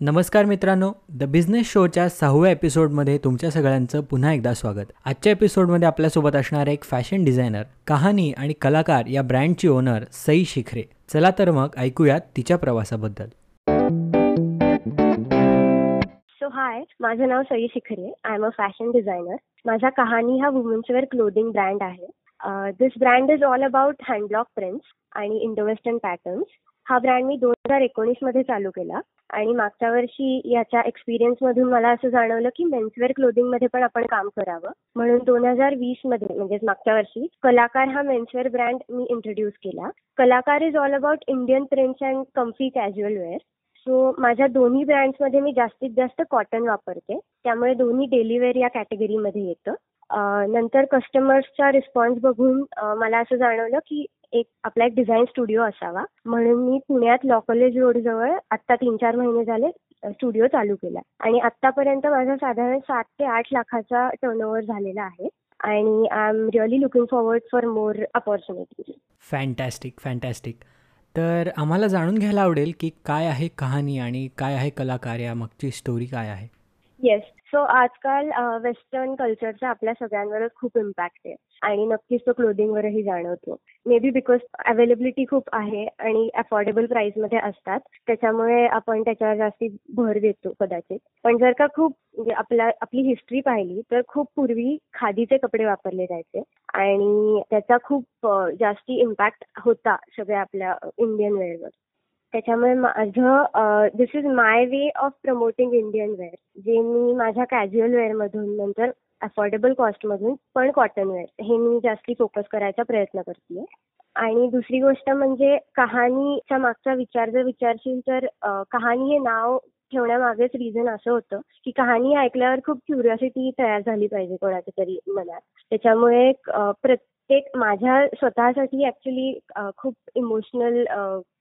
नमस्कार मित्रांनो the business शोच्या सहाव्या एपिसोडमध्ये तुमच्या सगळ्यांचं पुन्हा एकदा स्वागत. आजच्या एपिसोडमध्ये आपल्यासोबत असणारे एक फॅशन डिझायनर कहाणी आणि कलाकार या ब्रँडची ओनर सई शिखरे. चला तर मग ऐकूयात तिच्या प्रवासाबद्दल. सो हाय माझं नाव Sai Shikhare. I am a fashion designer माझा कहाणी हा वुमन्स वेअर क्लोदिंग ब्रँड आहे. This brand is all about hand block prints आणि इंडो वेस्टर्न पॅटर्न्स हा ब्रँड मी दोन हजार एकोणीसमध्ये चालू केला. आणि मागच्या वर्षी याच्या एक्सपिरियन्स मधून मला असं जाणवलं की मेन्सवेअर क्लोदिंगमध्ये पण आपण काम करावं. म्हणून दोन हजार वीसमध्ये म्हणजेच मागच्या वर्षी कलाकार हा मेन्सवेअर ब्रँड मी इंट्रोड्यूस केला. Kalakar is all about Indian prints and comfy casual wear so माझ्या दोन्ही ब्रँड्समध्ये मी जास्तीत जास्त कॉटन वापरते. त्यामुळे दोन्ही डेलीवेअर या कॅटेगरीमध्ये येतं. नंतर कस्टमर्सचा रिस्पॉन्स बघून मला असं जाणवलं की एक आपला एक डिझाईन स्टुडिओ असावा. म्हणून मी पुण्यात लॉ कॉलेज रोडजवळ आत्ता तीन चार महिने झाले स्टुडिओ चालू केला. आणि आत्तापर्यंत माझा साधारण सात ते आठ लाखाचा टर्नओव्हर झालेला आहे. आणि I am really looking forward for more opportunity fantastic fantastic तर आम्हाला जाणून घ्यायला आवडेल की काय आहे कहाणी आणि काय आहे कलाकार या मागची स्टोरी काय आहे? येस सो आजकाल वेस्टर्न कल्चरचा आपल्या सगळ्यांवरच खूप इम्पॅक्ट आहे. आणि नक्कीच तो क्लोदिंगवरही जाणवतो. मे बी बिकॉज अवेलेबिलिटी खूप आहे आणि अफोर्डेबल प्राइसमध्ये असतात त्याच्यामुळे आपण त्याच्यावर जास्ती भर देतो कदाचित. पण जर का खूप म्हणजे आपली हिस्ट्री पाहिली तर खूप पूर्वी खादीचे कपडे वापरले जायचे. आणि त्याचा खूप जास्ती इम्पॅक्ट होता सगळ्या आपल्या इंडियन वेअरवर त्याच्यामुळे माझं this is my way of promoting Indian wear जे मी माझ्या कॅज्युअल वेअरमधून नंतर अफोर्डेबल कॉस्टमधून पण कॉटन वेअर हे मी जास्ती फोकस करायचा प्रयत्न करते आणि दुसरी गोष्ट म्हणजे कहाणीच्या मागचा विचार जर विचारशील तर कहाणी हे नाव ठेवण्यामागेच रिझन असं होतं की कहाणी ऐकल्यावर खूप क्युरिओसिटी तयार झाली पाहिजे कोणाच्या तरी मनात. त्याच्यामुळे प्रत्येक माझ्या स्वतःसाठी ऍक्च्युली खूप इमोशनल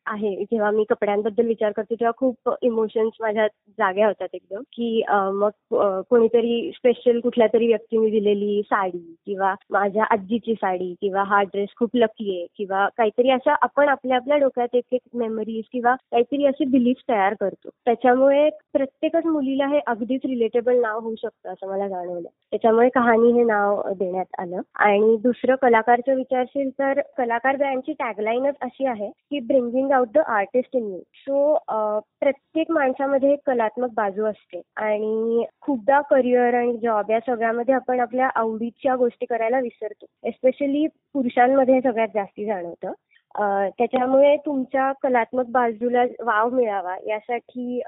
आहे. जेव्हा मी कपड्यांबद्दल विचार करते तेव्हा खूप इमोशन्स माझ्या जाग्या होतात एकदम. की मग कोणीतरी स्पेशल कुठल्या तरी व्यक्तीने दिलेली साडी किंवा माझ्या आजीची साडी किंवा हा ड्रेस खूप लकी आहे किंवा काहीतरी असं आपण आपल्या आपल्या डोक्यात एक एक मेमरीज किंवा काहीतरी असे बिलीफ तयार करतो. त्याच्यामुळे प्रत्येकच मुलीला हे अगदीच रिलेटेबल नाव होऊ शकतं असं मला जाणवलं. त्याच्यामुळे कहाणी हे नाव देण्यात आलं. आणि दुसरं कलाकारचं विचारशील तर कलाकार ब्रँडची टॅगलाईनच अशी आहे की bringing out the artist in you so प्रत्येक माणसामध्ये एक कलात्मक बाजू असते. आणि खूपदा करिअर आणि जॉब या सगळ्यामध्ये आपण आपल्या आवडीच्या गोष्टी करायला विसरतो. एस्पेशली पुरुषांमध्ये सगळ्यात जास्ती जाणवतं. त्याच्यामुळे तुमच्या कलात्मक बाजूला वाव मिळावा यासाठी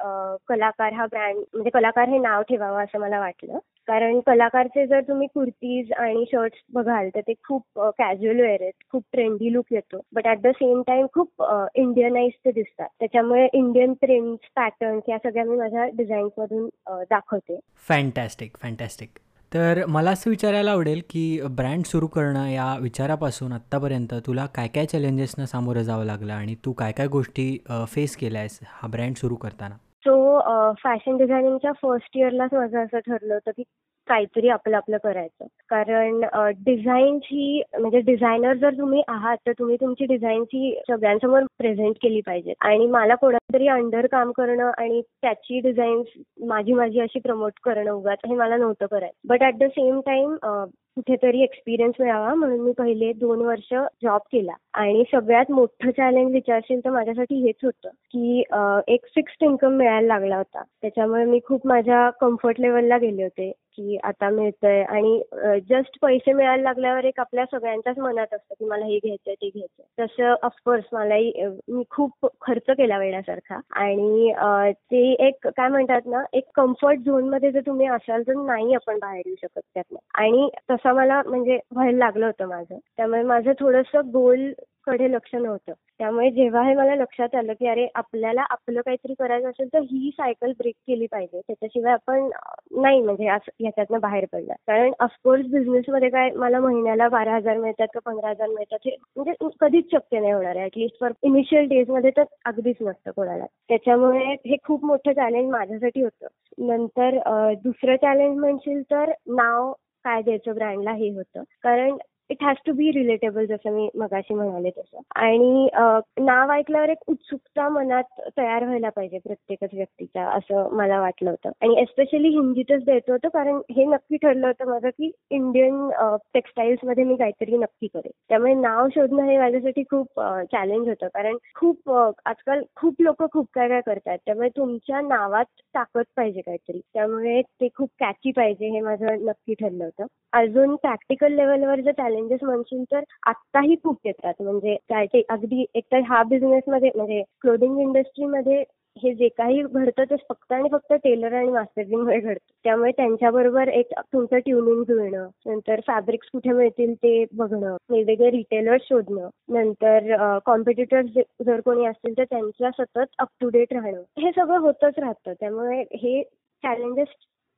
कलाकार हा ब्रँड म्हणजे कलाकार हे नाव ठेवावं असं मला वाटलं. कारण कलाकारचे जर तुम्ही कुर्तीज आणि शर्ट्स बघाल तर ते खूप कॅज्युअल वेअर आहेत. खूप ट्रेंडी लुक येतो. But at the same time खूप इंडियनाइज ते दिसतात. त्याच्यामुळे इंडियन प्रिंट्स पॅटर्न्स या सगळ्या मी माझ्या डिझाईन्स मधून दाखवते. फॅन्टॅस्टिक फॅन्टॅस्टिक तर मला असं विचारायला आवडेल की ब्रँड सुरू करणं या विचारापासून आत्तापर्यंत तुला काय काय चॅलेंजेसना सामोरं जावं लागलं आणि तू काय काय गोष्टी फेस केल्या आहेस हा ब्रँड सुरू करताना? सो फॅशन डिझायनिंगच्या फर्स्ट इयरलाच माझं असं ठरलं होतं की काहीतरी आपलं आपलं करायचं. कारण डिझाईनची म्हणजे डिझायनर जर तुम्ही आहात तर तुम्ही तुमची डिझाईन ही सगळ्यांसमोर प्रेझेंट केली पाहिजे. आणि मला कोणातरी अंडर काम करणं आणि त्याची डिझाईन माझी माझी अशी प्रमोट करणं उगाच हे मला नव्हतं करायचं. But at the same time कुठेतरी एक्सपिरियन्स मिळावा म्हणून मी पहिले दोन वर्ष जॉब केला. आणि सगळ्यात मोठं चॅलेंज विचारशील तर माझ्यासाठी हेच होतं की एक फिक्स्ड इन्कम मिळायला लागला होता. त्याच्यामुळे मी खूप माझ्या कम्फर्ट लेवलला गेले होते. की आता मिळतंय. आणि जस्ट पैसे मिळायला लागल्यावर एक आपल्या सगळ्यांच्याच मनात असतं की मला हे घ्यायचंय ते घ्यायचंय. तसं ऑफकोर्स मलाही मी खूप खर्च केला वेळासारखा आणि ते एक काय म्हणतात ना एक कम्फर्ट झोनमध्ये जर तुम्ही असाल तर नाही आपण बाहेर येऊ शकत त्यातनं. आणि तसं मला म्हणजे व्हायला लागलं होतं माझं. त्यामुळे माझं थोडंसं गोलकडे लक्ष नव्हतं. त्यामुळे जेव्हा हे मला लक्षात आलं की अरे आपल्याला आपलं काहीतरी करायचं असेल तर ही सायकल ब्रेक केली पाहिजे. त्याच्याशिवाय आपण नाही. म्हणजे ह्याच्यातनं बाहेर पडलं. कारण ऑफकोर्स बिझनेसमध्ये काय मला महिन्याला बारा हजार मिळतात का पंधरा हजार मिळतात हे म्हणजे कधीच शक्य नाही होणार आहे. ऍटलिस्ट फॉर इनिशियल डेजमध्ये तर अगदीच नसतं कोणाला. त्याच्यामुळे हे खूप मोठं चॅलेंज माझ्यासाठी होतं. नंतर दुसरं चॅलेंज म्हणशील तर नाव काय द्यायचं ब्रँडला हे होतं. कारण it has to be relatable जसं मी मगाशी म्हणाले तसं. आणि नाव ऐकल्यावर एक उत्सुकता मनात तयार व्हायला पाहिजे प्रत्येकच व्यक्तीच्या असं मला वाटलं होतं. आणि एस्पेशली हिंदीतच द्यायचं होतं कारण हे नक्की ठरलं होतं माझं की इंडियन टेक्सटाईल्समध्ये मी काहीतरी नक्की करेन. त्यामुळे नाव शोधणं हे माझ्यासाठी खूप चॅलेंज होतं. कारण खूप आजकाल खूप लोक खूप काय काय करतात. त्यामुळे तुमच्या नावात ताकद पाहिजे काहीतरी. त्यामुळे ते खूप कॅची पाहिजे हे माझं नक्की ठरलं होतं. अजून प्रॅक्टिकल लेवलवर जर चॅलेंजेस म्हणशील तर आत्ताही खूप येतात. म्हणजे काय अगदी एकतर हा बिझनेसमध्ये म्हणजे क्लोदिंग इंडस्ट्रीमध्ये हे जे काही घडतं ते फक्त आणि फक्त टेलर आणि मास्टरिंगमुळे घडतं. त्यामुळे त्यांच्याबरोबर एक तुमचं ट्युनिंग जुळणं नंतर फॅब्रिक्स कुठे मिळतील ते बघणं वेगवेगळे रिटेलर्स शोधणं नंतर कॉम्पिटिटर्स जर कोणी असतील तर त्यांच्या सतत अप टू डेट राहणं. हे सगळं होतच राहतं. त्यामुळे हे चॅलेंजेस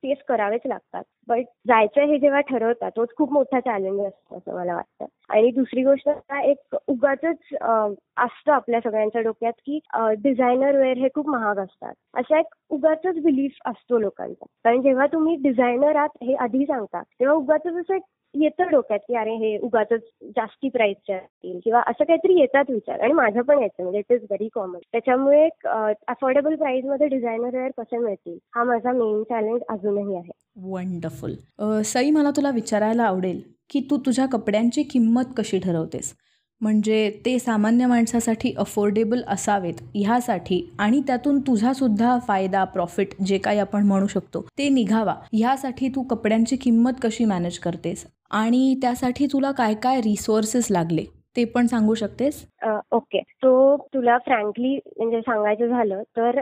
फेस करावेच लागतात. बट जायचं हे जेव्हा ठरवतात तोच खूप मोठा चॅलेंज असतो असं मला वाटतं. आणि दुसरी गोष्ट एक उगाच असतं आपल्या सगळ्यांच्या डोक्यात की डिझायनर वेअर हे खूप महाग असतात. असा एक उगाच बिलीफ असतो लोकांचा. कारण जेव्हा तुम्ही डिझायनर आहात हे आधी सांगता तेव्हा उगाच असं एक येतं डोक्यात की अरे हे उगाच जास्ती प्राईसचे असतील किंवा असं काहीतरी येतात विचार. आणि माझं पण यायचं म्हणजे इट इज व्हेरी कॉमन त्याच्यामुळे अफोर्डेबल प्राइसमध्ये डिझायनर वेअर कसे मिळतील? हा माझा मेन चॅलेंज अजूनही आहे. वंडरफुल सई मला तुला विचारायला आवडेल की तू तुझ्या कपड्यांची किंमत कशी ठरवतेस? म्हणजे ते सामान्य माणसासाठी अफोर्डेबल असावेत ह्यासाठी आणि त्यातून तुझासुद्धा फायदा प्रॉफिट जे काही आपण म्हणू शकतो ते निघावा. ह्यासाठी तू कपड्यांची किंमत कशी मॅनेज करतेस? आणि त्यासाठी तुला काय काय रिसोर्सेस लागले? ते पण सांगू शकतेस? ओके तो तुला फ्रँकली म्हणजे सांगायचं झालं तर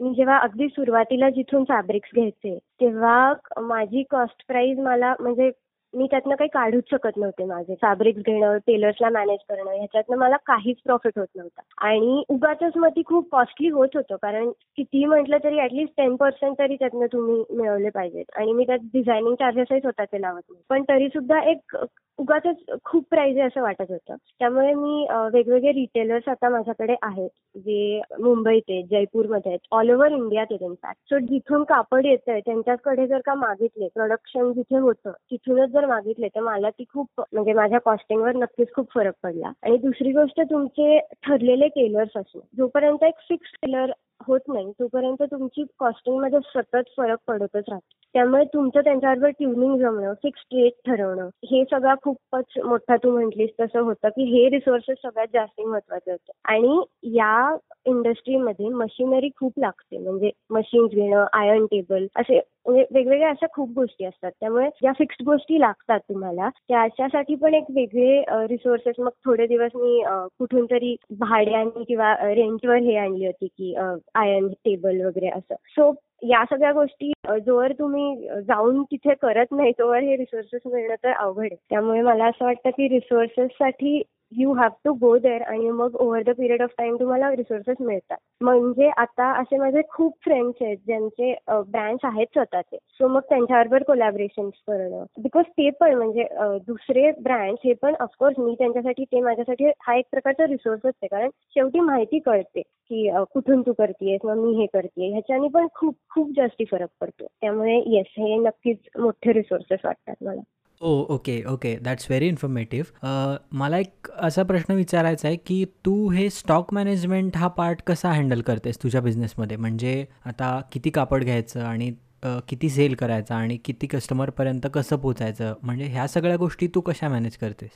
मी जेव्हा अगदी सुरुवातीला जिथून फॅब्रिक्स घ्यायचे तेव्हा माझी कॉस्ट प्राइस मला म्हणजे मी त्यातनं काही काढूच शकत नव्हते माझे. फॅब्रिक्स घेणं टेलर्सला मॅनेज करणं ह्याच्यातनं मला काहीच प्रॉफिट होत नव्हता. आणि उगाचच मग ती खूप कॉस्टली होत होतं कारण कितीही म्हटलं तरी ऍटलीस्ट टेन पर्सेंट तरी त्यातनं तुम्ही मिळवले पाहिजेत. आणि मी त्यात डिझायनिंग चार्जेसही स्वतःचे लावत नाही. पण तरी सुद्धा एक उगाच खूप प्राइस आहे असं वाटत होतं. त्यामुळे मी वेगवेगळे रिटेलर्स आता माझ्याकडे आहेत जे मुंबईत आहेत जयपूरमध्ये आहेत ऑल ओव्हर इंडियात आहेत इनफॅक्ट सो जिथून कापड येतंय त्यांच्याकडे जर का मागितले प्रोडक्शन जिथे होतं तिथूनच जर मागितले तर मला ती खूप म्हणजे माझ्या कॉस्टिंगवर नक्कीच खूप फरक पडला. आणि दुसरी गोष्ट तुमचे ठरलेले टेलर्स असणे जोपर्यंत एक फिक्स टेलर होत नाही. तोपर्यंत तुमची कॉस्टिंगमध्ये सतत फरक पडतच राहतो. त्यामुळे तुमचं त्यांच्याबरोबर ट्युनिंग जमणं फिक्स रेट ठरवणं हे सगळं खूपच मोठा तू म्हटलीस तसं होतं की हे रिसोर्सेस सगळ्यात जास्त महत्त्वाचे होते. आणि या इंडस्ट्रीमध्ये मशिनरी खूप लागते. म्हणजे मशीन्स घेणं आयर्न टेबल असे म्हणजे वेगवेगळ्या अशा खूप गोष्टी असतात. त्यामुळे ज्या फिक्स्ड गोष्टी लागतात तुम्हाला अशासाठी पण एक वेगळे रिसोर्सेस मग थोडे दिवस मी कुठून तरी भाड्याने किंवा रेंटवर हे आणली होती की आयर्न टेबल वगैरे असं. सो या सगळ्या गोष्टी जोवर तुम्ही जाऊन तिथे करत नाही तोवर हे रिसोर्सेस मिळणं तर अवघड आहे. त्यामुळे मला असं वाटतं की रिसोर्सेससाठी you have to go there आणि मग over the period of time तुम्हाला रिसोर्सेस मिळतात. म्हणजे आता असे माझे खूप फ्रेंड्स आहेत ज्यांचे ब्रँड्स आहेत स्वतःचे. सो मग त्यांच्याबरोबर कोलॅबरेशन करणं. बिकॉज ते पण म्हणजे दुसरे ब्रँड्स हे पण ऑफकोर्स मी त्यांच्यासाठी ते माझ्यासाठी हा एक प्रकारचा रिसोर्सच आहे कारण शेवटी माहिती कळते की कुठून तू करतेयस मग मी हे करते ह्याच्याने पण खूप खूप जास्ती फरक पडतो. त्यामुळे येस हे नक्कीच मोठे रिसोर्सेस वाटतात मला. ओ okay okay. That's very informative मला एक असा प्रश्न विचारायचा आहे की तू हे स्टॉक मॅनेजमेंट हा पार्ट कसा हँडल करतेस तुझ्या बिझनेसमध्ये म्हणजे आता किती कापड घ्यायचं आणि किती सेल करायचा आणि किती कस्टमरपर्यंत कसं पोचायचं म्हणजे ह्या सगळ्या गोष्टी तू कशा मॅनेज करतेस?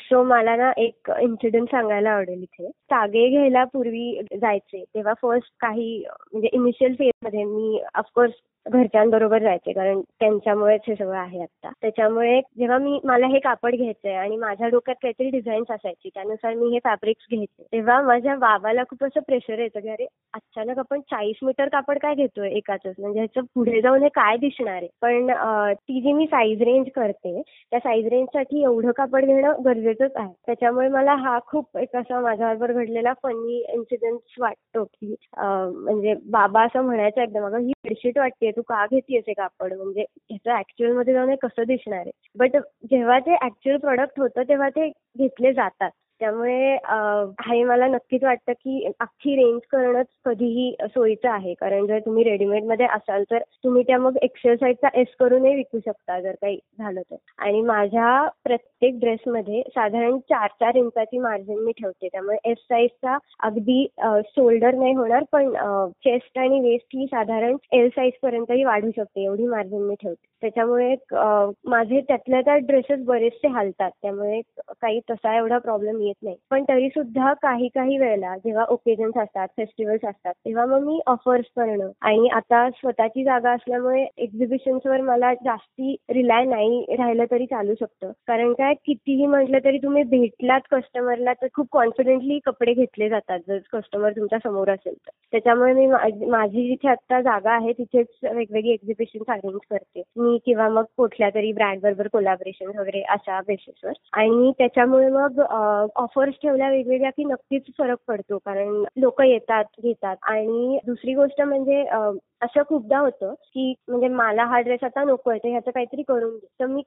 सो मला ना एक इन्सिडेंट सांगायला आवडेल इथे. तागे घ्यायला पूर्वी जायचे. तेव्हा फर्स्ट काही म्हणजे इनिशियल फेजमध्ये मी ऑफकोर्स घरच्यांबरोबर जायचे कारण त्यांच्यामुळेच हे सगळं आहे आता त्याच्यामुळे जेव्हा मी मला हे कापड घ्यायचंय आणि माझ्या डोक्यात काहीतरी डिझाईन्स असायची त्यानुसार मी हे फॅब्रिक्स घ्यायचे तेव्हा माझ्या बाबाला खूप असं प्रेशर येतं की अरे अचानक आपण चाळीस मीटर कापड काय घेतोय एकाच म्हणजे ह्याचं पुढे जाऊन हे काय दिसणार आहे? पण ती जी मी साईज रेंज करते त्या साईज रेंजसाठी एवढं कापड घेणं गरजेचंच आहे. त्याच्यामुळे मला हा खूप एक असा माझ्याबरोबर घडलेला फनी इन्सिडेंट वाटतो की म्हणजे बाबा असं म्हणायचं एकदम अगं ही बेडशीट वाटते तू का घेतेस हे कापड? म्हणजे ह्याचं ऍक्च्युअलमध्ये जाऊन कसं दिसणार आहे? बट जेव्हा ते ऍक्च्युअल प्रोडक्ट होतं तेव्हा ते घेतले जातात. त्यामुळे हे मला नक्कीच वाटतं की अख्खी रेंज करणंच कधीही सोयीचं आहे. कारण जर तुम्ही रेडीमेडमध्ये असाल तर तुम्ही त्या मग एक्सरसाइजचा एस करूनही विकू शकता जर काही झालं तर. आणि माझ्या प्रत्येक ड्रेसमध्ये साधारण चार चार इंचाची मार्जिन मी ठेवते. त्यामुळे एस साईजचा अगदी शोल्डर नाही होणार पण चेस्ट आणि वेस्ट ही साधारण एल साईज पर्यंतही वाढू शकते एवढी मार्जिन मी ठेवते. त्याच्यामुळे माझे त्यातल्या त्या ड्रेसेस बरेचसे हालतात. त्यामुळे काही तसा एवढा प्रॉब्लेम येत नाही. पण तरी सुद्धा काही काही वेळेला जेव्हा ओकेजन्स असतात फेस्टिवल्स असतात तेव्हा मग मी ऑफर्स करणं आणि आता स्वतःची जागा असल्यामुळे एक्झिबिशन्सवर मला जास्ती रिलाय नाही राहिलं तरी चालू शकतं. कारण काय कितीही म्हटलं तरी तुम्ही भेटलात कस्टमरला तर खूप कॉन्फिडेंटली कपडे घेतले जातात जर कस्टमर तुमच्यासमोर असेल तर. त्याच्यामुळे मी माझी जिथे आता जागा आहे तिथेच वेगवेगळी एक्झिबिशन अरेंज करते. मी किंवा मग कुठल्या तरी ब्रँड बरोबर कोलॅबरेशन वगैरे अशा बेसिसवर आणि त्याच्यामुळे मग ऑफर्स ठेवल्या वेगवेगळ्या की नक्कीच फरक पडतो. कारण लोक येतात घेतात. आणि दुसरी गोष्ट म्हणजे असं खूपदा होतं की म्हणजे मला हा ड्रेस आता नको आहे तर ह्याचं काहीतरी करून दे. तर मी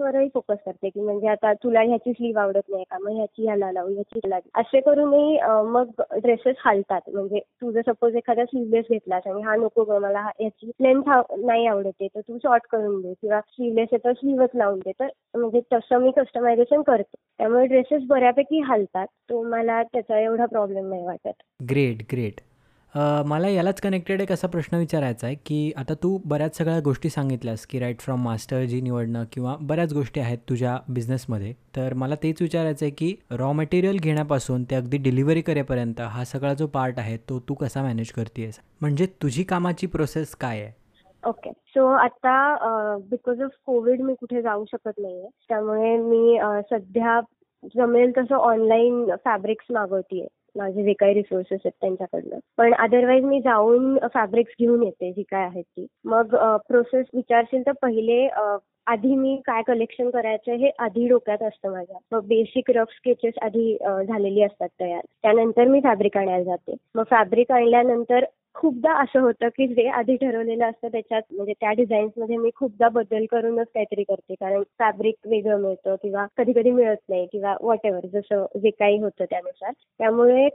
वरही फोकस करते की म्हणजे आता तुला ह्याची स्लीव आवडत नाही का? मग ह्याची ह्याला लावू ह्याची ह्याला असे करूनही मग ड्रेसेस हालतात. म्हणजे तू जर सपोज एखादा स्लीवलेस घेतलास आणि हा नको ग मला ह्याची लेंथ नाही आवडते तर तू शॉर्ट करून दे. किंवा स्लीवलेस आहे तर स्लीवच लावून दे. तर म्हणजे तसं मी कस्टमायझेशन करते. त्यामुळे ड्रेसेस बऱ्यापैकी हालतात तो मला त्याचा एवढा प्रॉब्लेम नाही वाटत. ग्रेट ग्रेट मला यालाच कनेक्टेड एक असा प्रश्न विचारायचा आहे की आता तू बऱ्याच सगळ्या गोष्टी सांगितल्यास की राईट फ्रॉम मास्टर जी निवडणं किंवा बऱ्याच गोष्टी आहेत तुझ्या बिझनेसमध्ये तर मला तेच विचारायचं आहे की रॉ मटेरियल घेण्यापासून ते अगदी डिलिव्हरी करेपर्यंत हा सगळा जो पार्ट आहे तो तू कसा मॅनेज करतेस म्हणजे तुझी कामाची प्रोसेस काय आहे? ओके सो आता बिकॉज ऑफ कोविड मी कुठे जाऊ शकत नाहीये त्यामुळे मी सध्या जमेल तसं ऑनलाईन फॅब्रिक्स मागवतीये. माझे जे काही रिसोर्सेस आहेत त्यांच्याकडनं. पण अदरवाईज मी जाऊन फॅब्रिक्स घेऊन येते जी काय आहेत ती. मग प्रोसेस विचारशील तर पहिले आधी मी काय कलेक्शन करायचं हे आधी डोक्यात असतं माझ्या. मग बेसिक रफ स्केचेस आधी झालेली असतात तयार. त्यानंतर मी फॅब्रिक आणायला जाते. मग फॅब्रिक आणल्यानंतर खूपदा असं होतं की जे आधी ठरवलेलं असतं त्याच्यात म्हणजे त्या डिझाईन्समध्ये मी खूपदा बदल करूनच काहीतरी करते. कारण फॅब्रिक वेगळं मिळतं किंवा कधी कधी मिळत नाही किंवा वॉट एव्हर जसं जे काही होतं त्यानुसार. त्यामुळे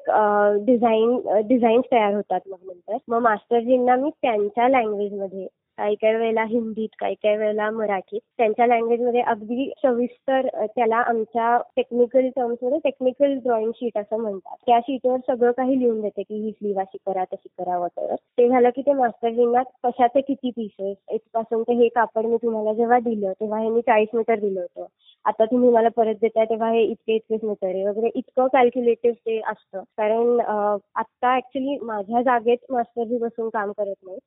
डिझाईन डिझाईन्स तयार होतात मग नंतर. मग मास्टरजींना मी त्यांच्या लँग्वेजमध्ये काही काही वेळेला हिंदीत काही काही वेळेला मराठीत. त्यांच्या लँग्वेजमध्ये अगदी सविस्तर त्याला आमच्या टेक्निकल टर्म्समध्ये टेक्निकल ड्रॉइंग शीट असं म्हणतात. त्या शीटवर सगळं काही लिहून देते की ही स्लीव अशी करा तशी करा वगैरे ते झालं की ते मास्टरजींना कशाचे किती पीसेस इथपासून ते हे कापड मी तुम्हाला जेव्हा दिलं तेव्हा हे मी चाळीस मीटर दिलं होतं. आता तुम्ही मला परत देताय तेव्हा हे इतके इतकेच मीटर आहे वगैरे इतकं कॅल्क्युलेटिव्ह ते असतं. कारण आता ऍक्च्युली माझ्या जागेत मास्टरजी बसून काम करत नाही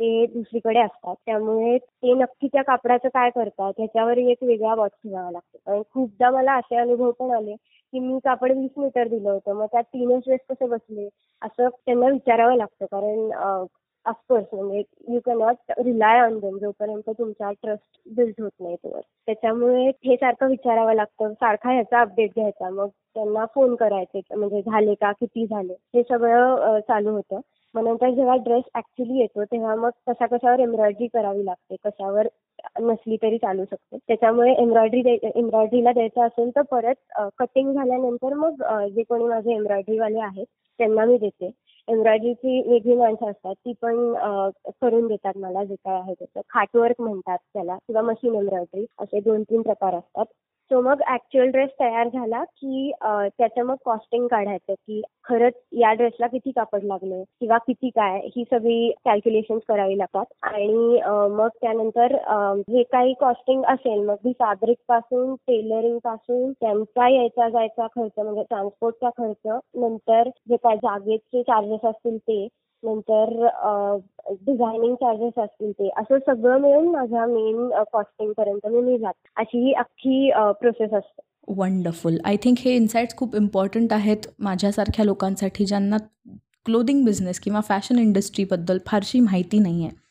ते दुसरीकडे असतात. त्यामुळे ते नक्की त्या कापडाचं काय करतात ह्याच्यावर एक वेगळा वॉच ठेवावा लागतो. आणि खूपदा मला असे अनुभव पण आले की मी कापड वीस मीटर दिलं होतं. मग त्यात तीनच ड्रेस कसे बसले असं त्यांना विचारावं लागतं. कारण ऑफकोर्स म्हणजे you cannot rely on them जोपर्यंत तुमचा ट्रस्ट बिल्ड होत नाही तोवर. त्याच्यामुळे हे सारखं विचारावं लागतं. सारखा ह्याचा अपडेट घ्यायचा. मग त्यांना फोन करायचे म्हणजे झाले का किती झाले हे सगळं चालू होतं. मग नंतर जेव्हा ड्रेस ऍक्च्युली येतो तेव्हा मग कशा कशावर एम्ब्रॉयडरी करावी लागते कशावर नसली तरी चालू शकते. त्याच्यामुळे एम्ब्रॉयडरी एम्ब्रॉयडरीला द्यायचं असेल तर परत कटिंग झाल्यानंतर मग जे कोणी माझे एम्ब्रॉयडरीवाले आहेत त्यांना मी देते. एम्ब्रॉयडरीची वेगळी माणसं असतात ती पण करून देतात मला जे काय आहे त्याचं. खाटवर्क म्हणतात त्याला किंवा मशीन एम्ब्रॉयडरी असे दोन तीन प्रकार असतात. सो मग ऍक्च्युअल ड्रेस तयार झाला की त्याचं मग कॉस्टिंग काढायचं की खरंच या ड्रेसला किती कापड लागले किंवा किती काय ही सगळी कॅल्क्युलेशन करावी लागतात. आणि मग त्यानंतर जे काही कॉस्टिंग असेल मग ती फॅब्रिकपासून टेलरिंगपासून त्यांचा यायचा जायचा खर्च म्हणजे ट्रान्सपोर्टचा खर्च नंतर जे काय जागेचे चार्जेस असतील ते नंतर डिझायनिंग चार्जेस असतील ते असं सगळं मिळून माझ्या मेन कॉस्टिंग पर्यंत मी जात अशी ही अख्खी प्रोसेस असते. वंडरफुल आय थिंक हे इन्साइट्स खूप इम्पॉर्टंट आहेत माझ्यासारख्या लोकांसाठी ज्यांना क्लोदिंग बिझनेस किंवा फॅशन इंडस्ट्रीबद्दल फारशी माहिती नाही आहे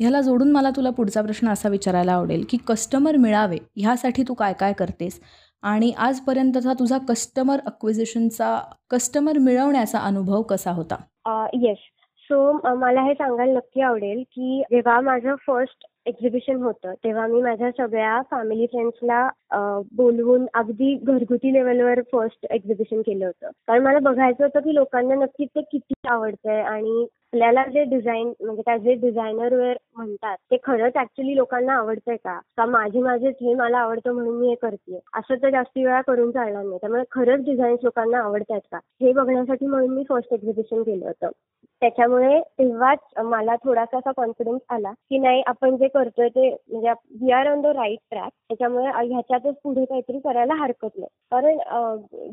ह्याला जोडून मला तुला पुढचा प्रश्न असा विचारायला आवडेल की कस्टमर मिळावे ह्यासाठी तू काय काय करतेस? आणि आजपर्यंतचा तुझा कस्टमर अक्विजिशनचा कस्टमर मिळवण्याचा अनुभव कसा होता? येस सो मला हे सांगायला नक्की आवडेल की जेव्हा माझं फर्स्ट एक्झिबिशन होतं तेव्हा मी माझ्या सगळ्या फॅमिली फ्रेंड्सला बोलवून अगदी घरगुती लेवलवर फर्स्ट एक्झिबिशन केलं होतं. कारण मला बघायचं होतं की लोकांना नक्की ते किती आवडतंय आणि आपल्याला जे डिझाईन म्हणजे काय जे डिझायनर वेअर म्हणतात ते खरंच ऍक्च्युली लोकांना आवडतंय का? का माझे माझेच हे मला आवडतं म्हणून मी हे करते असं तर जास्ती वेळा करून चालणार नाही. त्यामुळे खरंच डिझाईन्स लोकांना आवडतात का? हे बघण्यासाठी म्हणून मी फर्स्ट एक्झिबिशन केलं होतं. त्याच्यामुळे तेव्हाच मला थोडासा असा कॉन्फिडन्स आला की नाही आपण जे करतोय ते म्हणजे we are on the right track त्याच्यामुळे ह्याच्यातच पुढे काहीतरी करायला हरकत नाही. कारण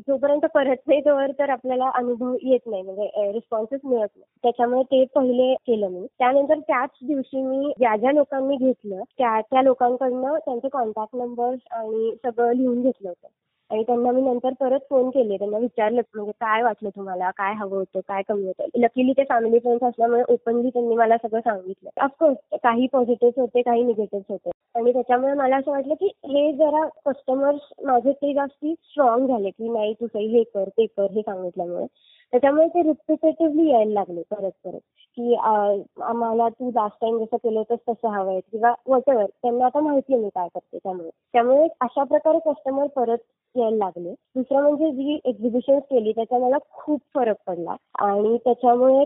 जोपर्यंत करत नाही तोवर तर आपल्याला अनुभव येत नाही म्हणजे रिस्पॉन्सेस मिळत नाही. त्याच्यामुळे ते पहिले केलं मी. त्यानंतर त्याच दिवशी मी ज्या ज्या लोकांनी घेतलं त्या त्या लोकांकडनं त्यांचे कॉन्टॅक्ट नंबर आणि सगळं लिहून घेतलं होतं. आणि त्यांना मी नंतर परत फोन केले. त्यांना विचारलं म्हणजे काय वाटलं तुम्हाला? काय हवं होतं? काय कमी होतं? लकीली ते फॅमिली फ्रेंड्स असल्यामुळे ओपनली त्यांनी मला सगळं सांगितलं. ऑफकोर्स काही पॉझिटिव्ह होते काही निगेटिव्ह होते. आणि त्याच्यामुळे मला असं वाटलं की हे जरा कस्टमर्स माझे ते जास्ती स्ट्रॉंग झाले की नाही तू सही हे कर ते कर हे सांगितल्यामुळे. त्याच्यामुळे ते रिपिटेटिव्हली यायला लागले परत परत. की आम्हाला तू लास्ट टाइम जसं केलं होतं तसं हवं आहे किंवा वॉटेवर त्यांना आता माहिती आहे मी काय करते त्यामुळे. त्यामुळे अशा प्रकारे कस्टमर परत यायला लागले. दुसरं म्हणजे जी एक्झिबिशन केली त्याचा मला खूप फरक पडला. आणि त्याच्यामुळे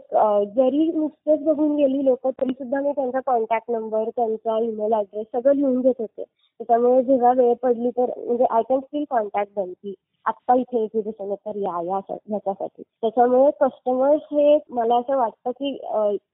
जरी नुसतेच बघून गेली लोक तरी सुद्धा मी त्यांचा कॉन्टॅक्ट नंबर त्यांचा ईमेल ऍड्रेस सगळं लिहून घेत होते. त्याच्यामुळे जेव्हा वेळ पडली तर म्हणजे I can still contact them की आत्ता इथे एक्झिबिशन आहे तर या ह्याच्यासाठी. त्याच्यामुळे कस्टमर्स हे मला असं वाटतं की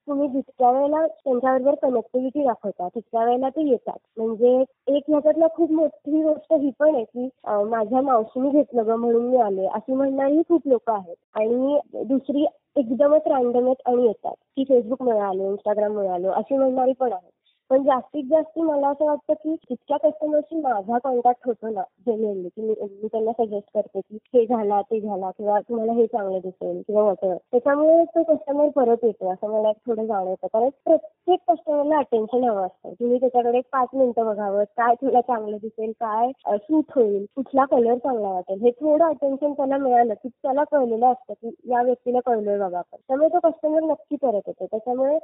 तुम्ही जितक्या वेळेला त्यांच्याबरोबर कनेक्टिव्हिटी दाखवता तितक्या वेळेला ते येतात. म्हणजे एक ह्याच्यातला खूप मोठी गोष्ट ही पण आहे की माझ्या मावशीने घेतलं ग म्हणून मी आले अशी म्हणणारी खूप लोक आहेत. आणि दुसरी एकदमच रँडमच आणि येतात. की फेसबुक मिळालो इंस्टाग्राम मिळालो अशी म्हणणारी पण आहेत. पण जास्तीत जास्त मला असं वाटतं की जितक्या कस्टमरशी माझा कॉन्टॅक्ट होतो ना जेन्युअनली की मी मी त्यांना सजेस्ट करते की हे झाला ते झाला किंवा तुम्हाला हे चांगलं दिसेल किंवा वॉटर त्याच्यामुळे तो कस्टमर परत येतो असं मला थोडं जाणवतं. कारण प्रत्येक कस्टमरला अटेन्शन हवं असतं. तुम्ही त्याच्याकडे एक पाच मिनिटं बघावं काय तुला चांगलं दिसेल काय सूट होईल कुठला कलर चांगला वाटेल. हे थोडं अटेन्शन त्याला मिळालं की त्याला कळलेलं असतं की या व्यक्तीला कळलोय बघा आपण. त्यामुळे तो कस्टमर नक्की परत येतो त्याच्यामुळे